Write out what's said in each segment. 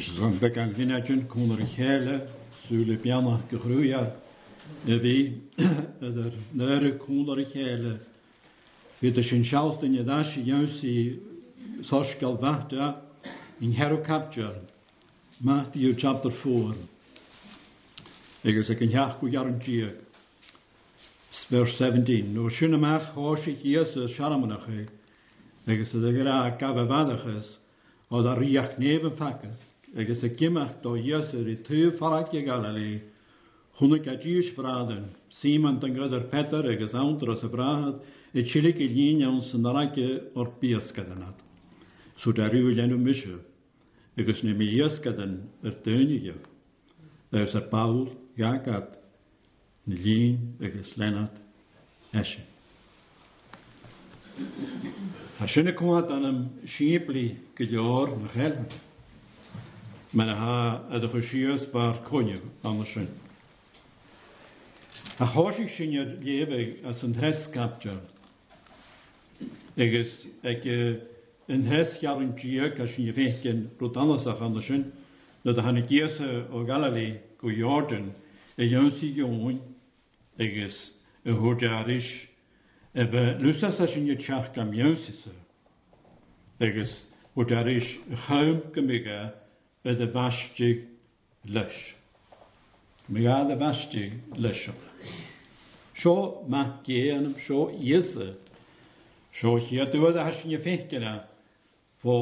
Szanowny Kalwina Cienkumur piano, Sulepiana Kruja, Ewi, der Nere Kumur Hele, Wiederschen Schauften Jedashi Jansi, Soskal Vahta, in Hero Capture, Matthew chapter 4. Ik is een jaarkoe Vers 17. No shunemach hoshik Jesus sharamanach. Ik is de gra kavavadachis. Oh, o da riach neven fakkes. Egysegimmerto Iesu tu farage Galilei, Hunnig a djúsfráðun, símant an gröðar Petar agus ándras a bráhad, e tílik i línján san narake or bíaskadanat. Sú da rúi lennu misu, agus nemi íaskadan er dönigja. Þegar er Pál, Jagat, ni lín agus lennat, esin. Ha sinne kóat anam sípli giljór na helmet. mena ha a chu sios bar coneh an sin. A háisiigh sinne léveh as an thescaptear agus ag an e, thescearintíod a sin bhécin rudanach an sin, na a hanna géasa ó Galilé go Jordan a dheonsaí gohúin agus a thudearis a bheith lusas a sin teach go mheosise agus chudearis chom go mé bydd y fastig leis. Mi gael y fastig leis o'n. Sio ma gyn, sio iesa, sio hi a dywedd a hasyn i ffeithgynna, fo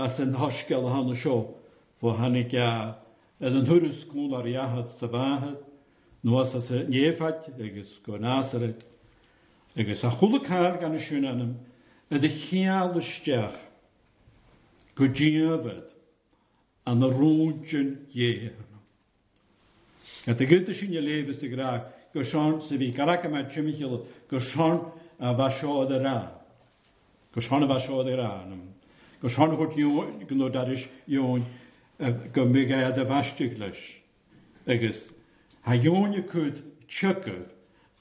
as yn hosgel hann sio, fo hann i gael yn yn hwrys gwn ar iahad safahad, nw as as nefad, agos gwnasaret, agos a chwlwg har gan y siwn anam, ydy chial ysdiach, gwydioedd, an rúdjun jéhanam. Ja te gynta sin je levis i gra, go sean se vi garaka ma tjimichil, go sean a vasho ad ra. Go sean a vasho ad ra. Go sean hort jón, gynno darish jón, go miga ad a vastiglas. Agus, ha jón je kud tjökö,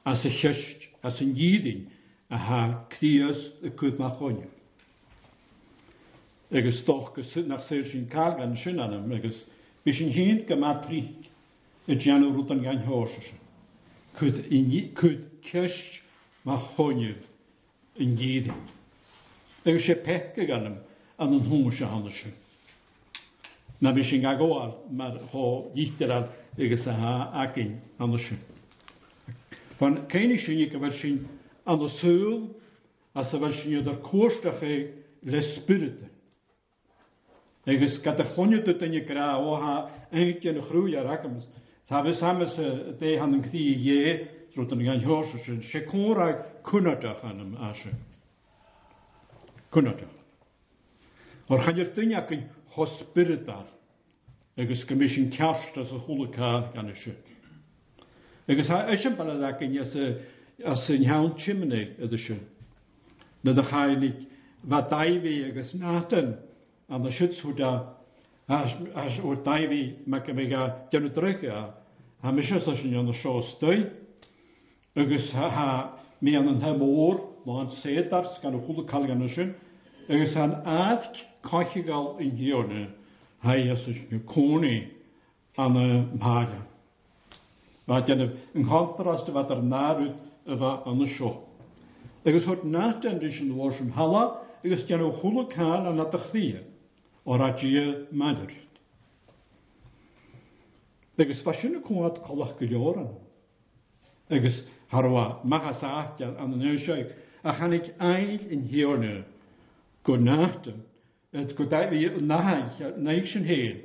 as a chysht, as a njidin, a ha krias kud ma chonjum agus tógus nach sé sin cá an sin anam agus be sin híad go má trí i deanú rút an gan i Cud chud ceist má choineh in ggéad. Agus sé pecha ganam an an thuú se hána sin. Na bhí sin gagóáil mar thó dítear agus a há acin anna sin. Fan céine sinnig go bhar sin an súil a sa bhar sin ar cuairstaché le spirite. Agus gadachonne dut in je gra oha enkje een groeie rakkems. Sa we samen se de han een knie je, zot een jan horsen, se kora kunnatach aan hem asje. Kunnatach. Or gaan je tunjak in hospiritar. Agus gemishin kerst as a hule ka gan isje. Agus ha isje baladak in jesse as een jan chimney edisje. Na de heilig wat daiwe agus naten an a siúda ó daimhí me go mé deanú drecha ha me se sin an seo stoi, agus ha mé an an he mór má an sédars gan chuúla callganna sin, agus an ad caiichiáil in ggéorne ha nu cónaí an mága. Ba déanamh an hátarrásta bheit ar náút a bheith an seo. Agus thuir náte an sin bhir sem hala agus deanú chula cáin an na a oradíí meidir. Agus fasisina cuaad choch go leran, agus Harha mechas áteal an nuiseoig a chanig éil in hiorne go nachtan go daimhí nathe sin héal,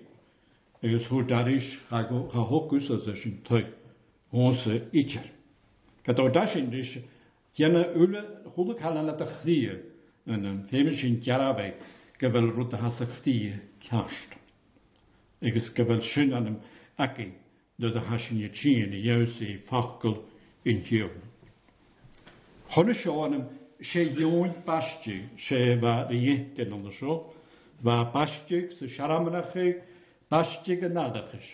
agus thuú daéis a go chathgus a sin tuigónsa ítear. Ca ó da sin déise, Tienne ule chuúle chaile le a chríe an an um, féime sin tearabeh go bhfuil rud a hasachtíí ceast. Igus go bhfuil sin anm aici le a hasinne tíana dhesaí fachcail in hiúm. Thna seánam sé leúin baiste sé bheit dhétain an seo, bheit baiste sa seaamanacha baiste go nádachas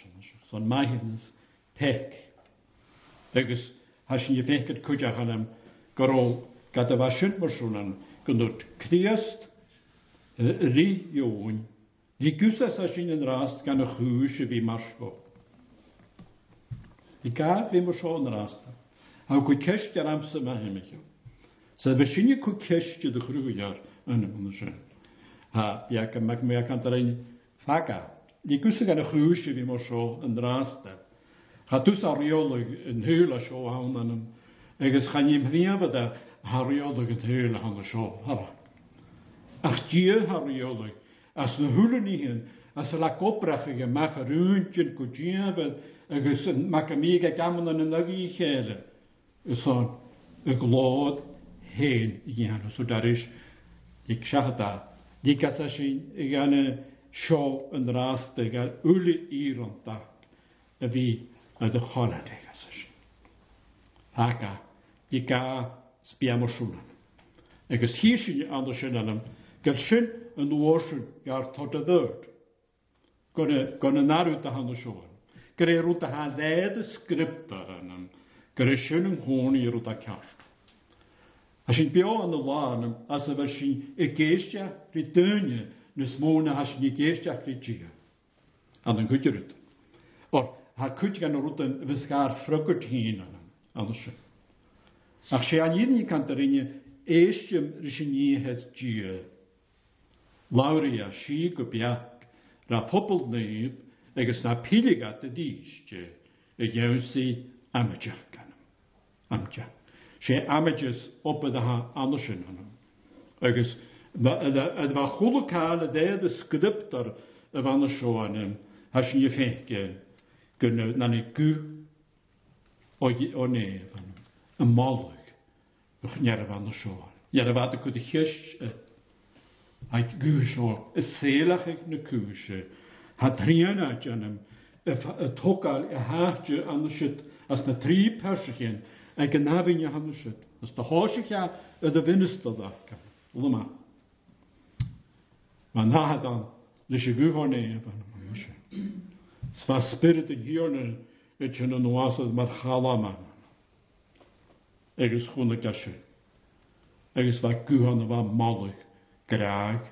san maihinnas peic. Agus hasin je féchad chuideachanam goró gad a bheith sin marsúnan go nuiríast ry yw'n. Di gwsas a sy'n yn rast gan y chwys y fi marsbo. I gaf fi mwy sôn rast. A gwy cest ar amser mae hyn eich. Sa fe sy'n yw cest y dychrwyr yn y mwyn sy'n. Ha, iag y mag mwyag antar ein ffaga. Di gwsas gan y chwys y fi mwy sôn rast. Ha dws ariolwg yn hyl a sio hawn yn ym. Egys chan i'n hynny a fydda hariolwg yn hyl a hawn Ach har jolig, as na hulenigen, as la koprafige ma veruntjen kujien wel, agus makamiga kamen an nagi chele. Son, y glod hen ian, so darisch ik shahda, die kasashin, igane, sio yn rast, igar ulle iron tak, y fi y dy chorad e kasashin. Haka, i ga sbiam o sŵnan. Agus hi sy'n anwysio'n anam, gërshin në uoshën jar të të dhërt, gënë naru të hanë shohën, gërë e rrë të ha dhe dhe skript të rënën, gërë e shënë në honë i të kjashtë. A shenë pjo në lanëm, asë vë shenë e keshqa të dënjë, në smonë a shenë e keshqa të gjithë. A në këtërit. Or, ha këtë ka në rrë të vëskar frëkët hinën, a të rinjë, eshqëm Lauri a si go beach ra pobl naib agus na píligat a díiste a dhéí amideach ganam. Amte. sé amideis opdathe ansin hannam. Agus bh chulaáil a déad a scriptar sin je féice gunna na gu ó néhan an málaigh near a bhana seoáin. Near a bhd de cheist uitgezocht, een in de kuusje. Had drieën uit hem. Het hok al, een as anders het, als de drie persingen. En anders het. Als de hoosig ja, de winnestel dacht. Allemaal. Maar na dan, dus je de mensje. Het was spirit in hier, het je maar halama. Ik is gewoon de kastje. Ik is malig je, hem, een krāk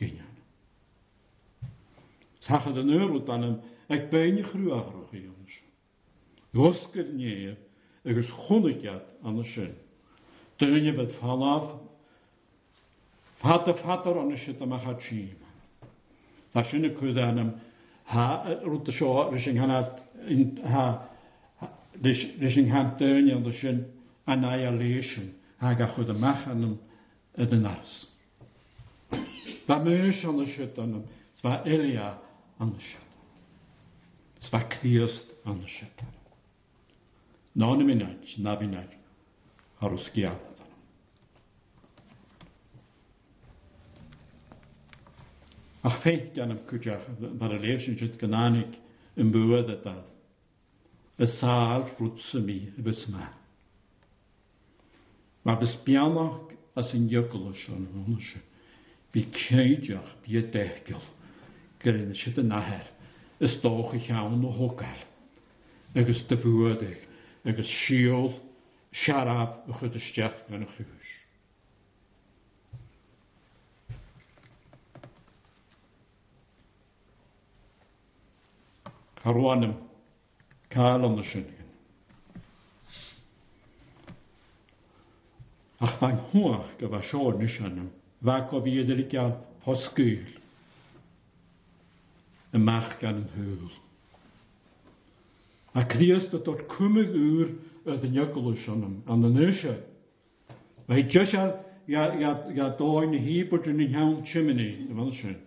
jēgiņan. Sākad ik ērlutanam, ag aan de zin. Goskar nēr, agus chunikjāt vader a aan eh, de bet falāf, fata fatar dus an a sit am a chachīma. Tā sin a kudanam, ha rúta sio in hanat, ha rising han tēni an a sin annihilation, ha gachud a machanam, Edenas. Bamöş anlaşıtanım. Sva Elia anlaşıtanım. Sva Kriyost anlaşıtanım. Nane minaj, nabinaj. Haruskiya. Ach feit gan am cwjach bar y leis yn jyt gynanig yn bywyd y dal. Y sal ffrwts y mi y bys ma. Mae bys bianach as yn jygol o'n hwn eisiau. Bi ceidioch, bi y dehgyl, gyrraedd eisiau dy naher, ysdoch i llawn o hogal, agos dy fwydig, agos siol, siarab y chyd ysdiath gan y chywys. Carwanym, cael ond y ach mae'n hwach gyda sion is anam, fag o fiedr i gael hosgyl, y mach gan yn hwyl. Ac ddiast o dod cwmig ŵr y ddynygol is anam, an yn eisiau. Mae jyst ia dóin hi bod yn iawn chimney, y fel sy'n,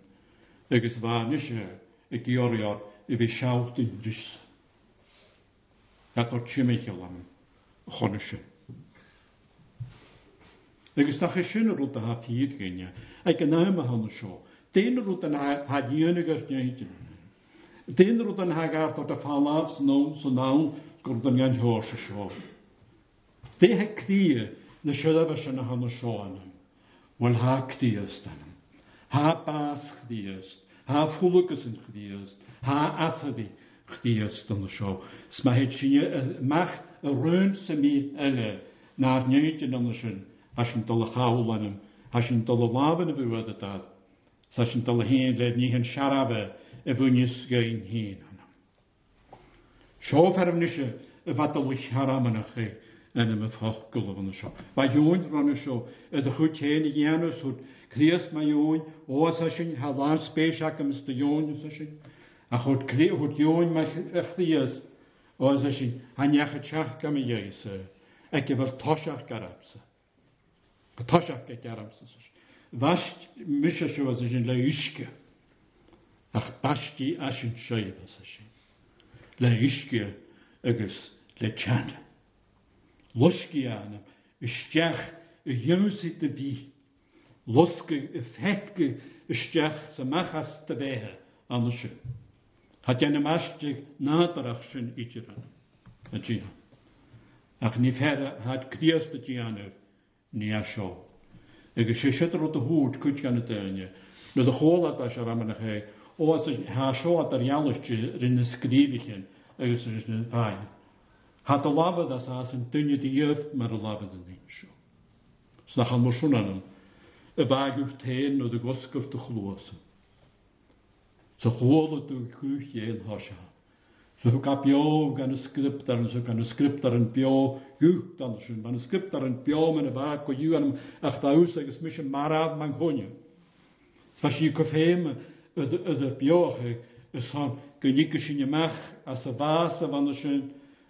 agos fan eisiau y giorior i fi siawt yn dys. Ac o'r chimney hilam, chon eisiau. agus tá sinú a ha tíad gine, ag an náime hanna seo. Déanú ha dhéanagus néidir. Déanú an haart a fáás nó san ná gur an gan thó se seo. crí na sedah sin na hanna seoanam, bhil há ctíastanam, há bás chríast, há fulagus in chríast, há asahí chríast an seo, s mai het sinne meach a roin sa mí eile ná an sin. a sy'n dal y chawl yn ym, a sy'n dal y lab yn y bywyd y dad, sa sy'n dal y hen led ni hyn siarafe y fwynys gyn hyn. Sio fferm nisio y fadal wych haram yn chi yn y myffoch gylwb yn y sio. Mae yw'n rhan y sio, y dychwyd hen i gianwys hwyd, Cris mae yw'n, o sa sy'n halan spes ac ymst y yw'n sa sy'n, a hwyd clir hwyd yw'n mae chlias, o sa sy'n haniach y tiach gam i eis, ac efo'r tosiach garabsa. Tá dearm. Vast mi se sin le uske ach bastí a sin séh se sin. Le uske agus le tchanne. Loski anam isteach a jemusí a ví. Loske a fetke isteach sa machchas a béhe an se. Tá dénne meiste nádarach sin ítíran a Ach ní fer hat kriasta dí anh ní seo. Agus sé si rot a hút kut gan déine. No a hóla a se ramana hé ó há seo ar jaalaiste rinne skrivichen agus rinne pein. Tá a labad as as an dunne í dhéh mar a labad an é seo. S nach an marsúnanam a bhaigúh téin nó a goscurt a de Sa hóla dú há se. Rhwycabio gan y sgriptar yn gan y sgriptar yn bio yw dan sy'n dan y sgriptar yn bio men y ba go yw an ach da hus ag ysmysio marad ma'n hwnnw. Sfas i cyffeim ydy bioch ys hon gynnig ysyn y mach as y fas a fan ysyn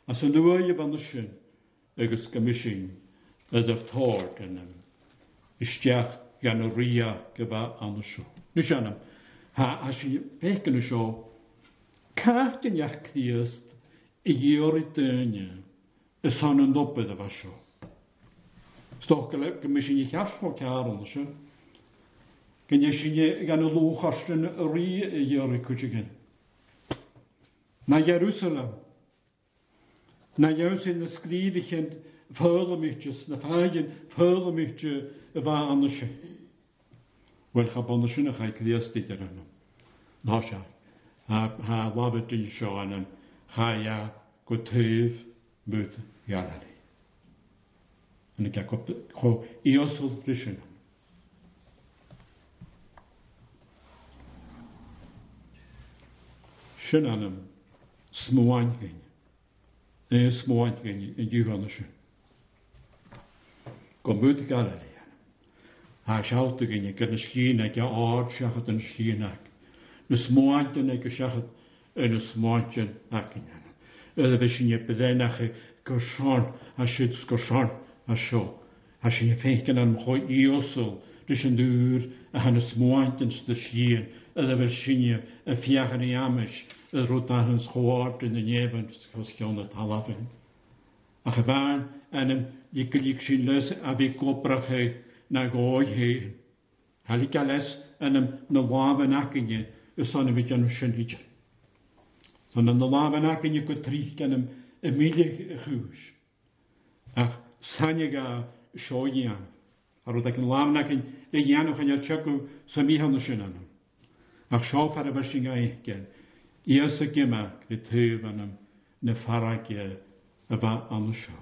as y nwy a fan ysyn ag ys gymysyn ydy'r tor gan ym. Ysdiach gan y ria gyfa an ysio. Nys anam. Ha, as i beth gan ysio Kaartinjak diest igioriteunje y son yn dobedd y fasio. Stokkel gymysyn i llall o cair ond sy'n. Gynnesyn i gan y lwch arsyn ry igiori cwtigyn. Na Jerusalem. Na Jerusalem y sgrif i chynt ffyrlymidjus, na ffagin ffyrlymidju y fa anysio. Wel, cha bonysyn ych a'i cdiastid ar yno. Na há wabatun shoanam haya kotev but yalali. Nika ko iosul rishinam. Shinanam smuankin. Ne smuankin in Juhanneshin. Kom but galali. Ha schaut gegen, ich kann es schienen, ja, Ort, schachet und schienen, nusmoantje neke shachet en nusmoantje akinyan. Edhe beshin je pedajnache koshon, ashit skoshon, asho. Ashin je fenken an mchoi iosol, tussen de uur en nusmoantje de shien. Edhe beshin je e fiachen jamish, het roet aan in de neven, schoon het halaven. A gebaan en hem, je kunt zien les, abikoprachheid, naar gooi Halikales en hem, na waven akkinje, ysan y fydjan o sianid. Son yn y laf yn ac yn yw gwytrich gan ym ymwylig y chwys. Ach sanig a sioi an. A roedd ac yn laf yn ac yn y ian o'ch yn yr tiagw symihal yn sian anam. Ach sio par y bysig a I Ias y gyma gyda tyf anam na farag y ba an sio.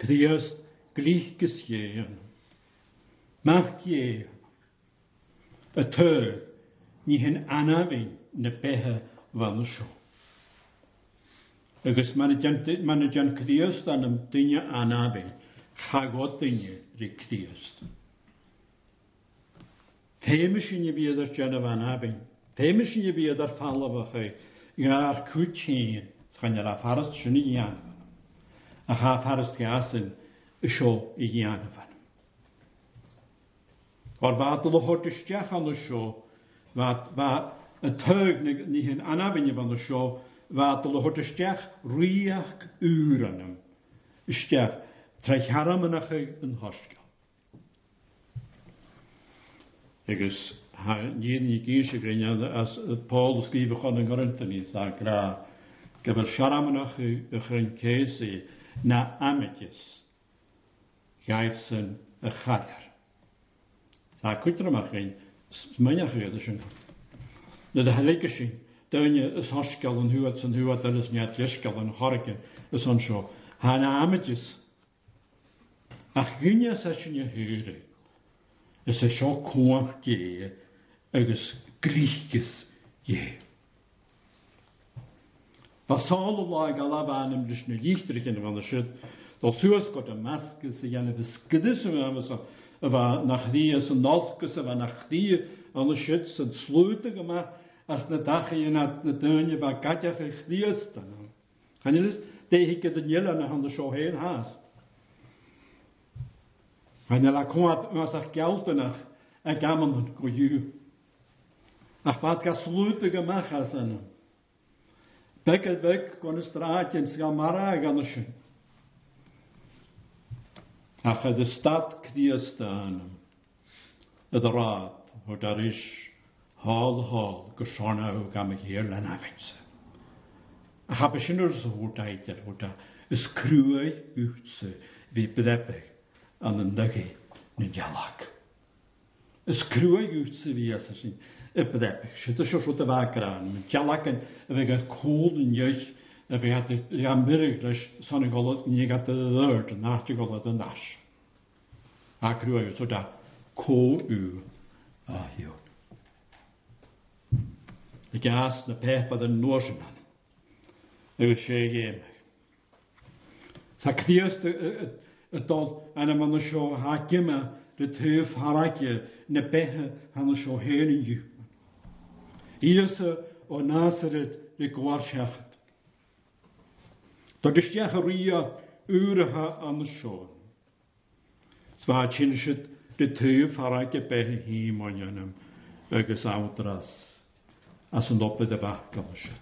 Criast glich gesjeen. Mach jehen y tør, ni hen anafi na beha fan sio. Agus ma'n y jan criast an am dynia anafi, rhag o dynia rhi criast. Teimys i ni fydd ar jan af anafi, teimys i ni fydd ar ffalaf o chi, gair cwt hyn, chan yr afarast sy'n i gianfa, a cha afarast gasyn, y sio i gianfa. O'r fad lohor dysgiach an y sio, y tög ni hyn anafyn i fan y sio, fad lohor dysgiach rhiach ŵr anam. Ysgiach, traich haram yn achau yn hosga. Agus, nid ni gys y grynia, as Paul ysgrifach o'n yng Nghyrntani, sa gra, gyfer siaram yn achau ychryn cesi na ametjes. gaif sy'n y Акытрмахин смынахедышин. Да дахлекишин. Дәне is haskelen huwet zijn huwet dat is niet jeskelen het is on zo. Hana ametjes. Ach gunja session e e je Is a sho koach ge agus griechkes je. Was sal is alabanem dus nu jichtriken van de shit. Dat suas got a maske se jane war nach die es und nalkes war nach die alle schütz und slute gemacht as na dache in at na dönje war gatja verstierst dann kann ihr das der hicke den jella nach an der show hel hast wenn er la kommt was ach geld nach er gamen und goju ach wat ga slute gemacht hasen Becker weg, kon straatje, en schaamara gaan er Ach ad y stad cdiastan ydd rad o darish hol hol gysona o gam y hir lan afensa. A hab ysyn o'r zŵr daidr o da ysgrwau ywtse fi bydebeg an yn dygu yn dialag. Ysgrwau ywtse fi as ysyn y bydebeg. Sydd ysio rwyd y fagraan. Mae'n yn y fe gael cwl yn ieich Vi hade i Amerikas sån golot ni gat det där nacht golot den dash. A krua ju så där K U a hio. Det gas na pepa den norsenan. Det är sje gem. Sakriöst ett dal en man så hakema det töf harake ne pehe han så helen ju. Ilse och Nazaret det går schafft. Da dystiach ar ia ŵraha an sôn. Sfa chinsid dy tyf ar ag e behi hi moenionym agos awdras as yn obyd y fach am ysio.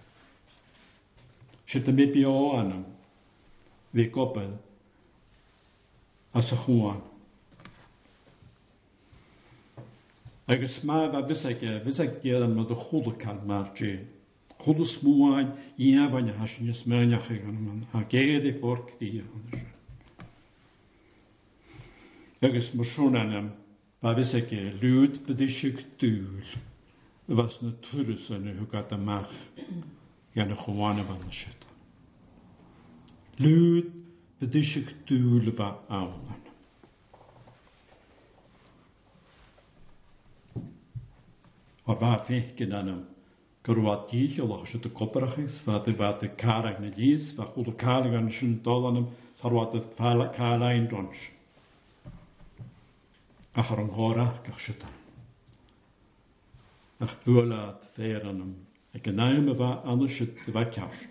Sydd yn mynd o as y chwan. Agos mae fe fysag e, fysag e am nod Худусмуай, Яваняш, не смеяхеганман, Агеди форк диянаш. Agus motionerna var vi säkert lut på det sjuktul. Det var såna turusen hur gata mach gärna sjövarna vann skjuta. Lut på det sjuktul var avlan. Och var fick den gurhhat díise le se do coparachas fa i bheit cáach na díos a chuú cála an sin dólanam tarhhat fála cálain dons. A chu an ghóra gasita. Ach buúla féar anm ag an náim a bheith an si go bheith ceart.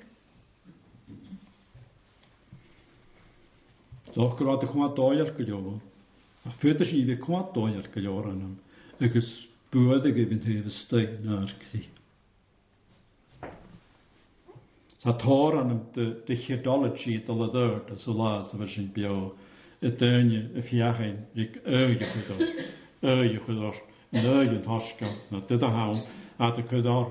Dochgurrá a chumá dóar go leú, a fuidir sí bh chumá dóar go leorannam agus buúda go bhín thuh stein náir clíí. Sa tór an de chedology de ledeur de sola sa sin bio y dynnu y fiachin rig öge chudor, öge chudor, nögen hoska na dyda hawn a dy chudor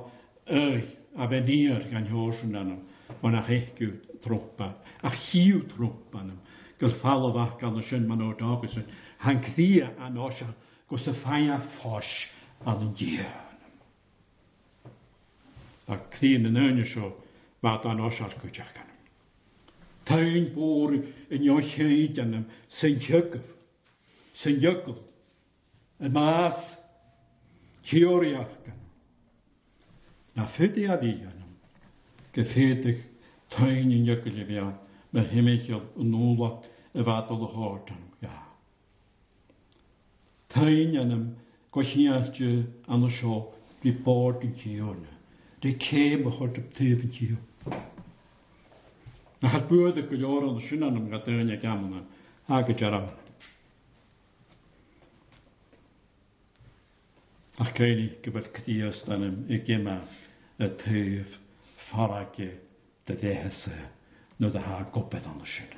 ög a fe nir gan hiosun anam o'n a chechgiw trwpa, a chiw trwpa anam gyl ffalo fach gan y sy'n man o'r dogus yn han cthia an osia gos y ffaia ffos an yn dian. A cthia yn yn yn madan o siarcwydach gan. Ta'n bwr yn yw lleid yn ym sy'n llygaf, sy'n llygaf, y mas tioriach gan. Na ffedi a di yn ym, gyffedig ta'n yn llygaf i fian, mae hymeichel yn nôlach y fadol o hord yn ia. Ta'n yn ym gwellniadau an bod yn tiorna, di ceb o hord y ptyf yn na halbuoda go leoran sinanam gataerne gamana aga jaram. Ach cael gyfer cdios dan ym y gyma y tyf ffarage dy ddehese nod a ha gobeth ond y sinan.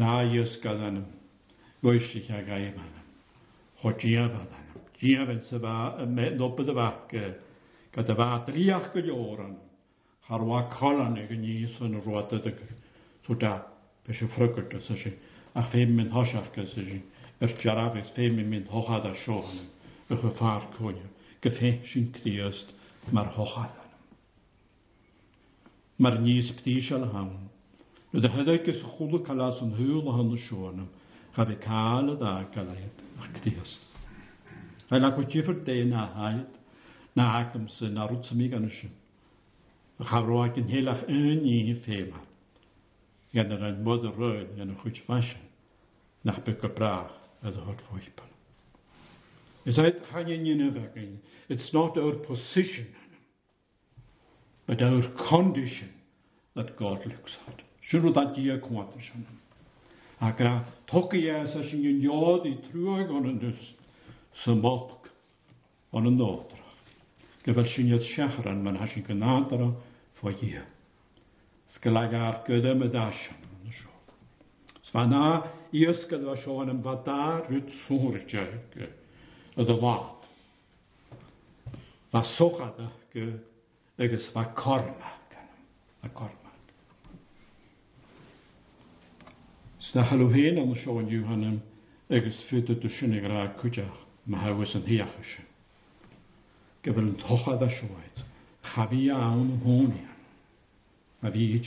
Na ios gadanam, goeslich ag aim anam, ho diaf anam, diaf yn syfa, nobod y fach gyda fad riach gyda oran, harwa colan ag yn ys yn rwad ydych, so da, bys y ffrygwyd ys ysyn, a ffeim mynd hosiach gys ysyn, yr jarafis ffeim mynd hochad a siohan, ych y ffar cwynio, gyffeim sy'n cdiast mae'r hochad yn. Mae'r nys bdys al hawn, Rydw i hynny gys chwlw calas yn hwyl o hynny sioanam, chaf i cael y dda gael eich cdiast. A'n agwyd i ffyrdd dyn a haid, nākamsa narutsamīganushu. Haruakin helach uni fema. Gan er een modder reun, gan een goed wasje. Nach bukke praag, het hoort furchtbar. Is het It's not our position, but our condition that God looks at. Shuru dat je kwaad is. Akra toki je sa shin yodi truag on dus. Samok on een noter. gyfersyniad siachran ma'n hasin gynadara fo ia. Sgylag ar gyda my dasion yn y sio. Sfa na i ysgyd fo sio yn ymfadar rwyd sŵr jag y ddylad. Fa sochad ag agos fa corna ganam. Fa corna. Sna halw hen am y sio yn yw hanam agos ffyd y dwysyn i gra cwjach. Mae hawys yn hiach ysyn. que pelo tocha da shoit havia an honi havia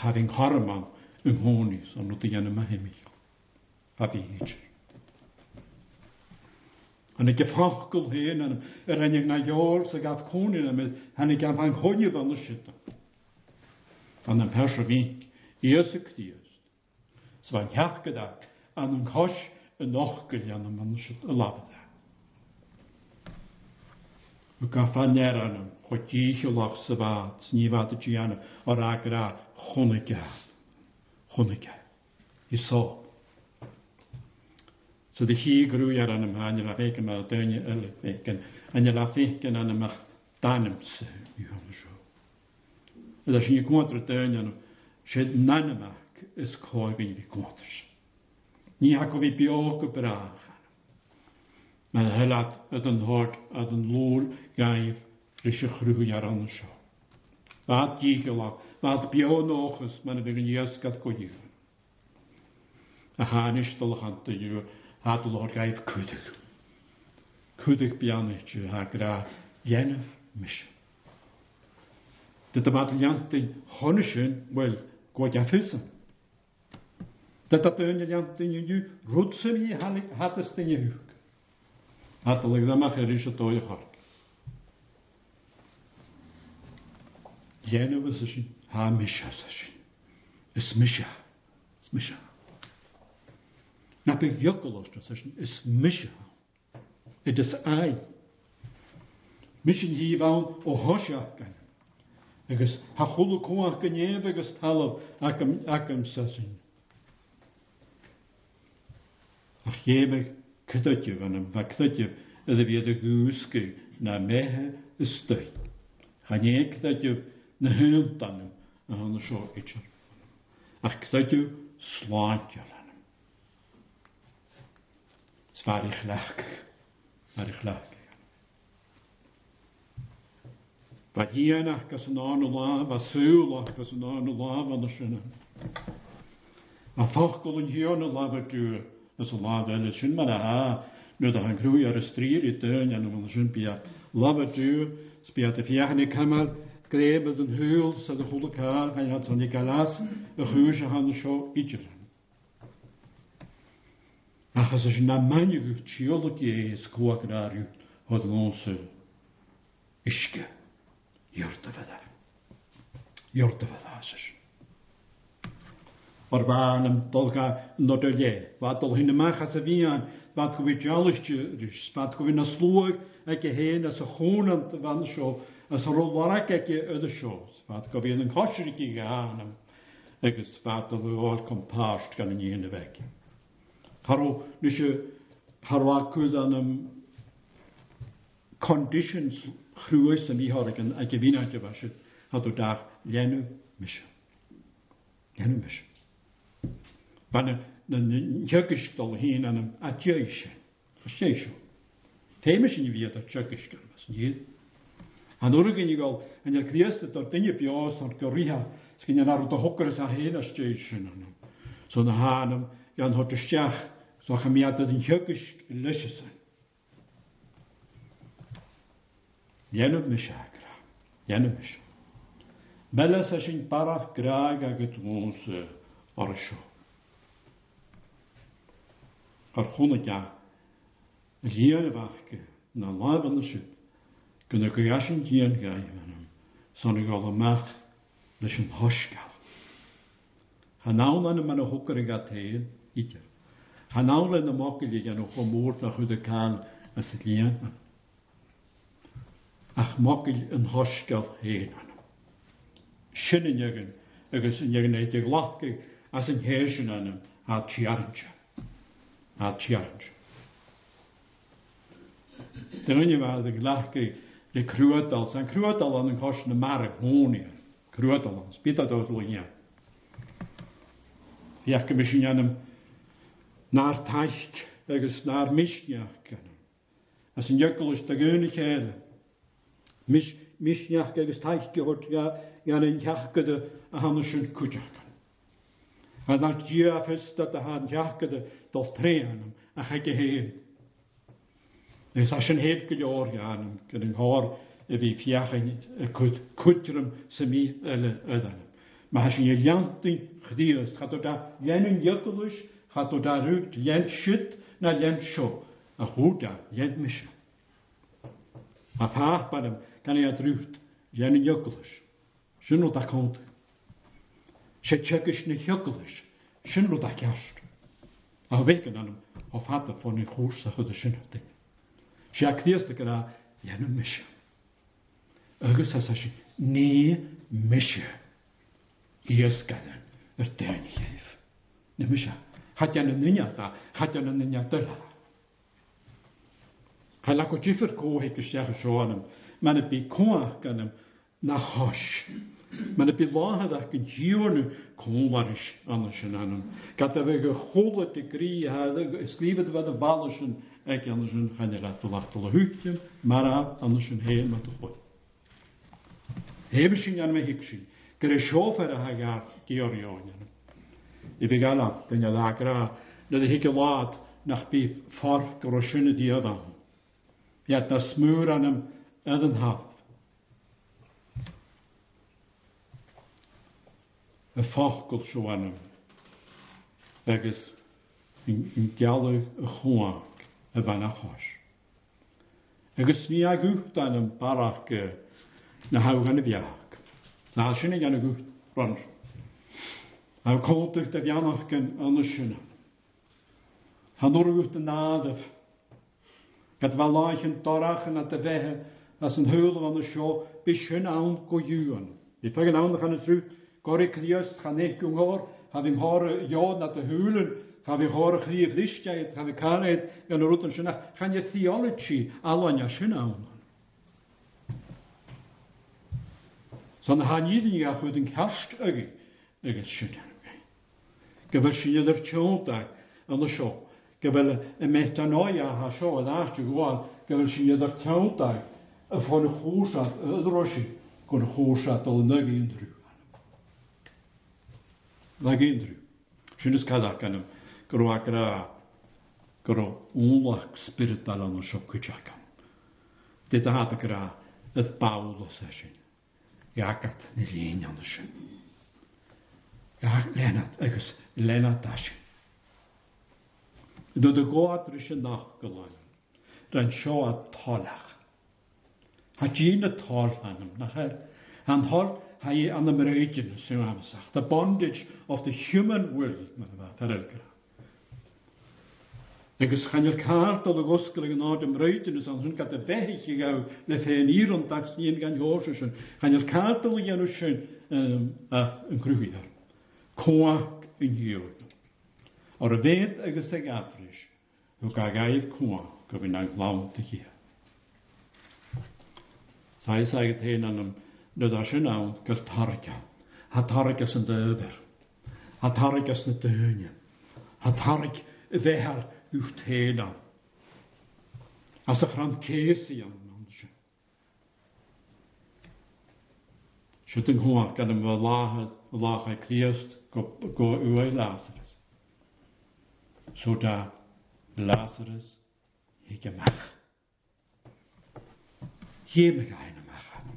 having harma um honi so no tinha na mahemi havia Yn y gyffrochgol hyn, yn yr enig na a'n yn cosh Mka faneran, hotiichelaf svaat, snivat tjian, orakra, honekaat. Honeka. Iso. Så det hi grujar anam hanja la feken eh, ma tönje öl feken. Anja la feken anam ma tanems juhamsho. Det är ju kontra tönjan. Shed nanemak is korgen vi kontras. Ni hakko vi bjåk och brahan. Men helat att en hårt att en lor gaif grisych rhyw iaran sio. Fad gihila, fad bion ochus ma'n ymwneud yn iasgad gwyif. A hanis dylchant yw hadl o'r gaif cwdig. Cwdig bian yw ha gra ienaf mis. Dyda bad liantyn honisyn, wel, gwaith affysyn. Dyda byn liantyn yw rwtsyn i hadysyn yw. Hadl yw ddim ach erisio ochr. Jenova Ha Hamisha sashin. Is Misha. Is Misha. Napi Yokolos sashin, is Misha. It is AI. Mishin hivan o hosha kan. Agus ha chulu kuach ganyev agus talov akam akam sashin. Ach jebeg kdotjev anam, va kdotjev, edhe na mehe stoj. Ha nie na hyn dannym a hwn y sio eitir. Ac ddaidiw slaid ialannym. Sfar i'ch lach. Ar i'ch lach. Fad hi yn ac as yn o'n y laf, a sŵl ac as yn o'n y laf yn y sinna. A thochgol yn hi o'n y laf dŵr, as y laf yn y sin ma'n a ha, nu han grwy ar y strir i dyn, yn o'n y sin bia. Laf y dŵr, sbiad y fiach yn y cymal, kreeg met een heul ze de goede kaar van die Nicolaas een geurje aan de show ietsje. Ach, als je naar mijn jeugd je is, kwak naar je, had onze ischke, jorte vada. Jorte vada, zes. Maar waar hem tolka naar nou, de le, wat al in de maag als ze wat gewit jalletje, dus wat gewin als sloer, je heen, dat ze gewoon aan de wand As a rolara gege öde shows, vat gav en en koshrik i gavnam, egus vat av all komparst gan en jene vek. Haro, nishe, haro akudan am conditions chrwys am i horigan a gyfina gyfasid, hadw dach lenw misio. Lenw misio. Fanna, na njygysgdol hyn anam a djeisio. A djeisio. Teimis yn i fiad a jygysk anam, as nid. An you go and kriestet ar the bios ar goriha, sgin an ar dy hokres a hyn a So the hanam, gan hot ystiach, so ach am iadad yn hygys lysysan. Ienwb mis agra, ienwb mis. Melas a barach graag ag yd na yn Gwna gwiasin dian gai anam, son i gol o mach leis yn hosgal. Hanawl yn y man o hwgr yn gateir, idr. Hanawl yn y mogil i gan o'ch o môr na chwyd y cael y sylian. Ach mogil yn hosgal hen anam. Sin yn ygyn, agos yn ygyn eidig lochgig, as yn hesion anam, a tiarnja. A tiarnja. Dyna ni fawr y glachgig, ir krūtals, un krūtala nu kašana mara mūnija. Krūtala, spita to lūņā. Jāka mišiņanam nār tašk, agus nār mišņākana. As in jökulis ta gönich hele. Miš, mišņāk ergens tašk gehot, ja, ja nen jahkada dat kujakan. Hann ar djöfest at ahan jahkada dol treanam, en ekki heen Nes asyn heb gydio'r gan, gyda'n nghor y fi fiach yn cwtrym sy'n mi ydan. Mae hasyn y liantyn chdios, chad o da lianyn ygwys, chad o da rwyd liant sydd na liant sio, a hwda liant misio. A ffach badam gan ei adrwyd lianyn ygwys, sy'n o da cont. Se tegys na ygwys, sy'n o da giast. A fe gyda'n o ffadaf o'n i'n chwrs a chyd y sy'n hydyn. Jacques-Dias-tekra gjennom mye. Øyet sa seg ni mye i øskade øtte han ikke hiv. Ni mye. Hatt gjennom nyata, hatt gjennom nyata la. Halla ko kifir ko hekke sjekh shoanam, men bi koakanam na hosh. Men bi laha da kan jionu konvarish anashananam. Gata vege holet degree ha skrivet vad de balischen Ek andersen gaineratlahtılı hüktüm. Mara andersen heyen matı koy. Hebişin yanıma hikşin. Greşofere hagar giyoryon yanım. İbi galam. Dünya lakra. Nadi hikilat. Nach bir fark roşunu die adam. Yat na smüranım edin haf. Y ffochgol siwanam. Agus yn in y chwa a bhena chois. Agus ní a gúcht an an barach na ha gan a bheach. Ná sinna gan a gúcht bran. A cóteach a bheannach gan anna sinna. Han orgúcht a nádah, Gad bhe láich een dorachan a de as go dúan. Bhí pe an annach an na trú, goir críost Ha fi horch rhi ddysgaid, ha fi caraid gan yr wrthyn sy'n chan y theology alwan sy'n awn. Son han i ddyn i a chwyd yn cast ygi, ygi sy'n arwyn. Gyfer sy'n ydy'r tiwndag yn y sio. Gyfer y metanoia ha sio yn art i gwael, gyfer sy'n ydy'r tiwndag y ffôn y chwrsad, y ddrosi, gwn y chwrsad o lynyg unrhyw. Lag unrhyw. Sy'n ysgadach gan ym. Gruagra gro úlach spiritualan o sokkujakan. Detta hata gra e ett Paulus är sin. Jakat ni linjan är sin. Ja, Lennart, ögus, Lennart är sin. Då det går att rysja nachgelan. Den sjå att talach. Hat jina tal hanem. Nachher, han hol hei an dem Röjtjen, som han sagt. The bondage of the human will, men det var, det Agus chair cart a goscail an áid am réitinus an hunn gat a bheith i gah na fé ír an dax íon gan hóise sin, chair cartal a dhéanú sin an cruúhíar. Cóach in hiúid. Ar a bhéad agus ag afris, nó ga gaibh cóa go bhí ag lám a chi. Sais ag a téan anm nid a sin ám gur tarca, ha targus an döber, ha targus na dúne, ha targ uwch teda. As a chran cesi am nanse. Se yn hwach gan ym lachau Christ go uai Lazarus. So da Lazarus hi gemach. Jebe gaen amach.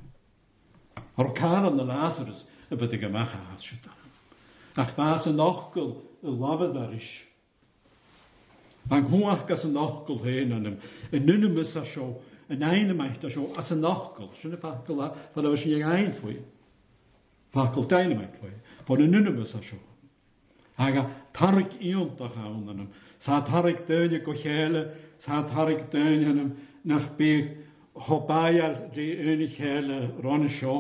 Ar car yn y Lazarus y bydd y gemach a hasio dan. Ach bas yn ochgol y lafod ar eisiau. Anghuach gas yn ochgol hen anam. Yn nyn ymys a sio, yn ein ymaith a sio, as yn ochgol. Sy'n y ffacol a, fan oes i'n ein fwy. Ffacol dain ymaith fwy. Fan yn nyn ymys a sio. Aga tarig ion da chawn anam. Sa tarig dyn y gochele, sa tarig dyn anam. Nach byg hobaial di yn i chele ron y sio.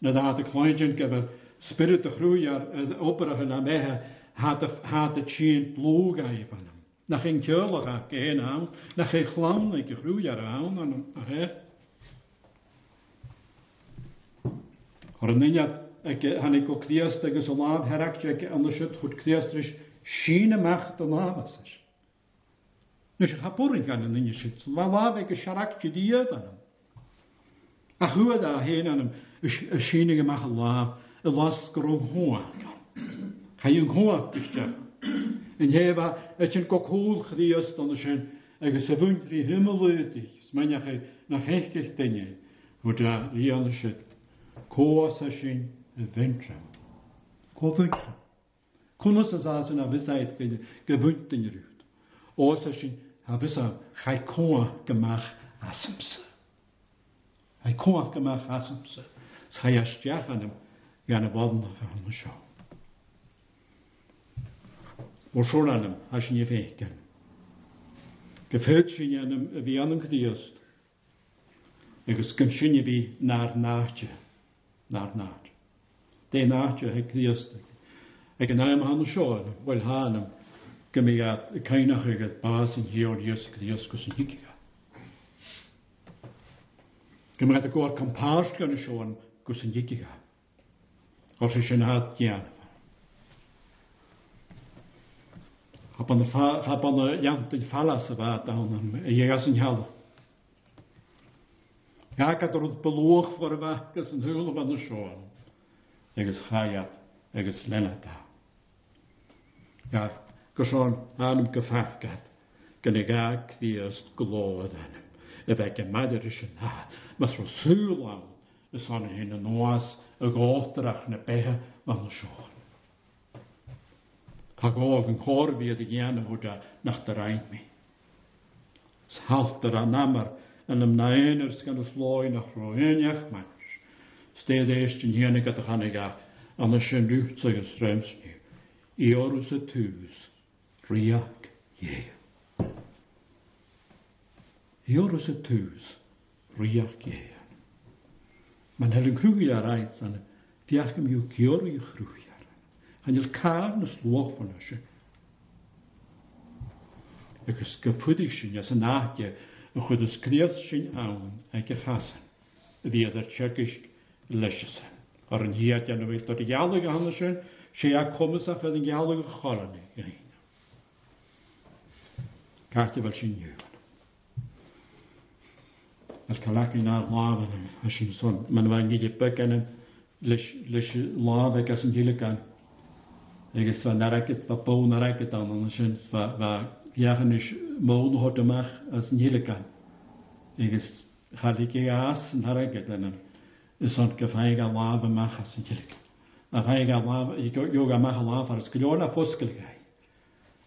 Na da dy cloenjyn gyfer spirit y chrwyar, opera hynna mehe, had y tîn blwg a i Dan ging tjöla raak een aan. Dan ging glam, ik groeien aan. Dan ik han ik ook kriest tegen zo'n laad herakt. anders het goed Schiene macht de lavas is. Dus ik ga poren in je La ik een scharakje die je dan. Ach, hoe daar aan hem. Schiene gemacht laaf. Elaskerom hoor. Ga je een hoor, en hefa et hun kokhulchrí an se agus se vunrí himmelich smenjaché nach hekel dinge vu a rine si ko sin a ventre. Ko Kun asen a visit vi gevunt in rút. ó sin ha vis a cha koa gemach asse. Ei koach gemach asse, cha jasteach er an gan a bodden a fer hun seo. Mor siwr anam, a sy'n ei feigen. Gefyd sy'n anam y fi anam gydiost. Agus gyn sy'n ei fi na'r naadja. Na'r naadja. De naadja he gydiost. Ag yn anam hanw siol, wel hanam, gymiad y cainach ag yd bas yn hiol ios gydiost gos yn higiad. Gymiad y gwrdd campars gan y siol gos yn higiad. Os eisiau nad dianaf. Habana, habana yantin falas vata honam. E Jegasin jalla. Jag kan rut beloog voor wakkes en hulp van de school. Eges hayat, eges lenata. Ja, geson hanum gefafkat. Genegak dias glodan. Ebeke maderishen ha. Mas rosulam. Son in een noas, een gotrach ne peha van de school. Pagóg yn chor fydd y gian y hwda nach dy rhaid mi. Salt yr anamar yn naaien yr sgan y sloi nach roen iach mannys. Stedd eist yn hien y gada chaniga an sy'n aan de srems ni. I orws y tŵs, rhiag ie. I orws y tŵs, rhiag ie. Mae'n helyn crwyg an ir cá na slófanna se. Agus go fudig sin as an áte a chud is scríad sin ann ag go chasan, a bhí ar teis leise. Ar an hiad an bhfuil ar geala go hanna sin sé a commas a fel an geala go choranna go hí. Caite bhil sin nniuhan. Ar chaí ná láhan a sin son, man bhhain níidir beganim leis lábheith as an hiileán agus bheit narakit ba bó narakit an sin bheithean is mó hotamach as nílecha agus chaligé as an harakit enna is an go féig a láb amach as an hilik. A féig joga me a láb ar sscoúna foskelgé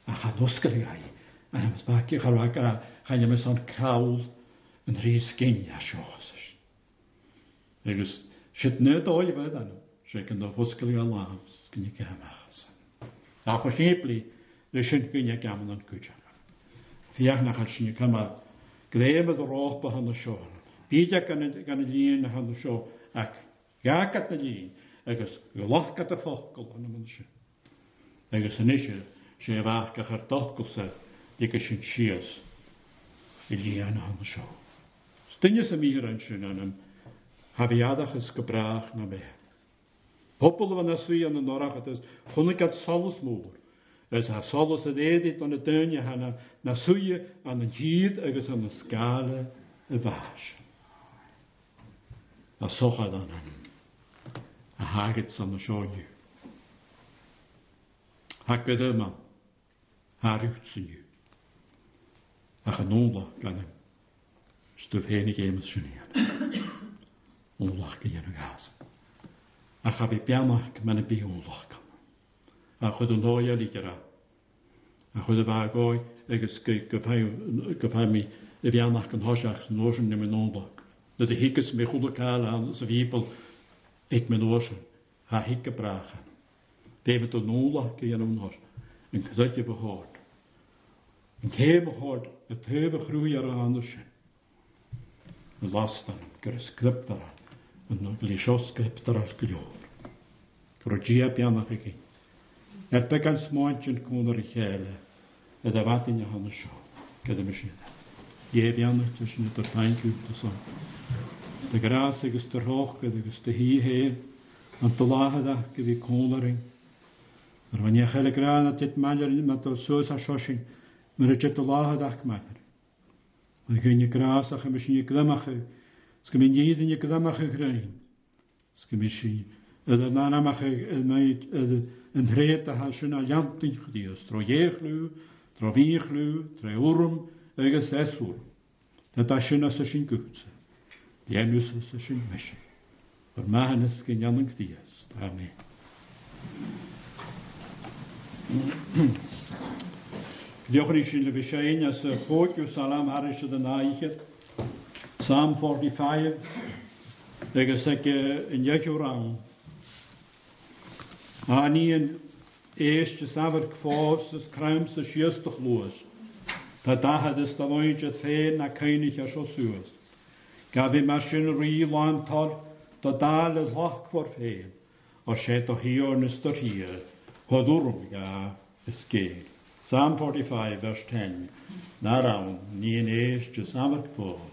a cha doskelgé a baki charha chaine me an cáil an rís géine a seochas. Agus si nu dóibh an sé an do foskelgé a láb gunnig ceachchas. a chu sépli le sin gine gaman an cúte. Fiach nach sin cumar gléimad a rápa hanna seo. Bíide gan líon na hanna seo ach gagat na líon agus go lechgat a fócail anna man sin. Agus san isise sé bhachcha ar dochcuilsa dí go sin sios i líana hanna na Stinne sa míhir an sin anam, hafiadach is go brach na mehe. Hoppelwa na hij an an orach atas, is at salus mór. Ys ha salus ad edit an a hana na sui an an hyd agus an a skala het fas. A sochad Hij an. A haget san a sioniu. Hag bedd yma, harwch syniu. A chanonla gan ym. Stwf henig agabipjamach men bionlachkan. A chud an dóia líra. A chud a bhagóid agus gopa mi i bheannach an thoiseach san nóisian na nóach. Na de hiicas mé chulaáil an sa bhípal ag me nóisian a hiic go bracha. Déime tú nólaach go dhéanúthir an chuide go háir. An céim Ik heb tuh chrúí ar an anise. An lastan yn glisiosga hebdar ar gylio'r. Gwrw gia bianach ag un. Ebbe gan smoed yn cwn ar y chele, y ddafad yn ychan y sio, gyda mi sydd. Ie bianach dwi sy'n ydw'r tain gwyb dy son. Dy gras agos dy roch gyda agos dy hi hen, an dy lahad ach gyda cwn ar yng. Yr fan iechel y gran a dyd maler yn yma dyl sôs a siosin, mae'r ydyd dy lahad ach maler. Mae'n gynnu gras ach ymysyn i glymach ag, Скаменеиды никогда махаграин. Скамеши. Это нана махагмает een reet dus dat haar zijn aliant in gedius. Trojeglu, troviglu, treurum, eges esur. Dat haar zijn als zijn gutse. Die hem is als zijn mesje. Voor mij is geen jannen gedius. Amen. die le bishain as fotju salam harishe de naichet. Psalm 45, an ತೆಗೆಸಕ್ಕೆ ಜಶುರಾಮ್ ಆನಿಯನ್ ಏಷ್ಟ್ ಸಾವರ್ ಕ್ವಾಸ್ ಕ್ರೈಮ್ಸ್ ಶಿಯಸ್ತಃ ಲೋಸ್ ತತಾಹ ದಸ್ತವೋಂಚ ಥೇ ನ ಕೈನಿಚ ಶೋಸುಸ್ gavi masin rí láimtar tá dáil a lachhhar féin a sé a hiíor na stoíe chuúm ga is cé. Psalm 45 vers 10 na ram ní an éis de samar fós.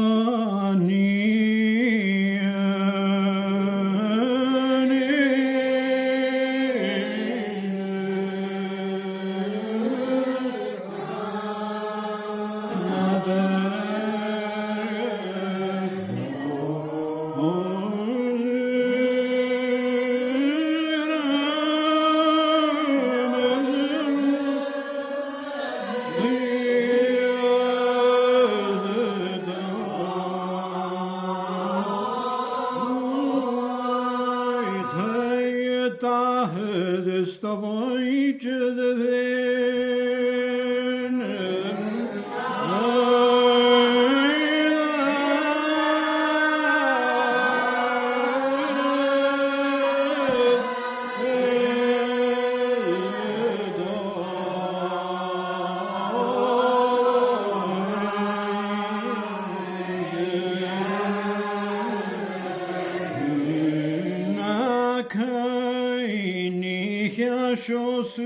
yaşasın.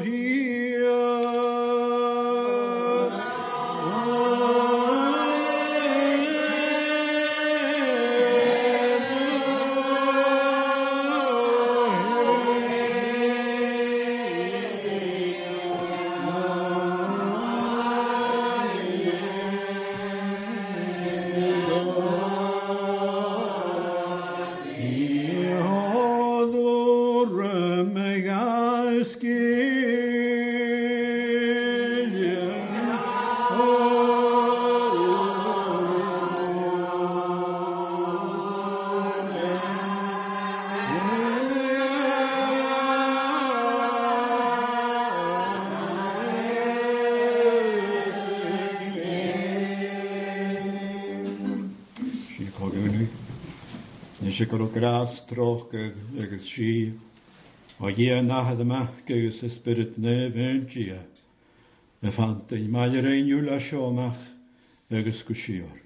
he. grástroch agus si a dhé nachad amach agus is spirit na bhéntí na fanta maidir réonú le seomach agus go sior.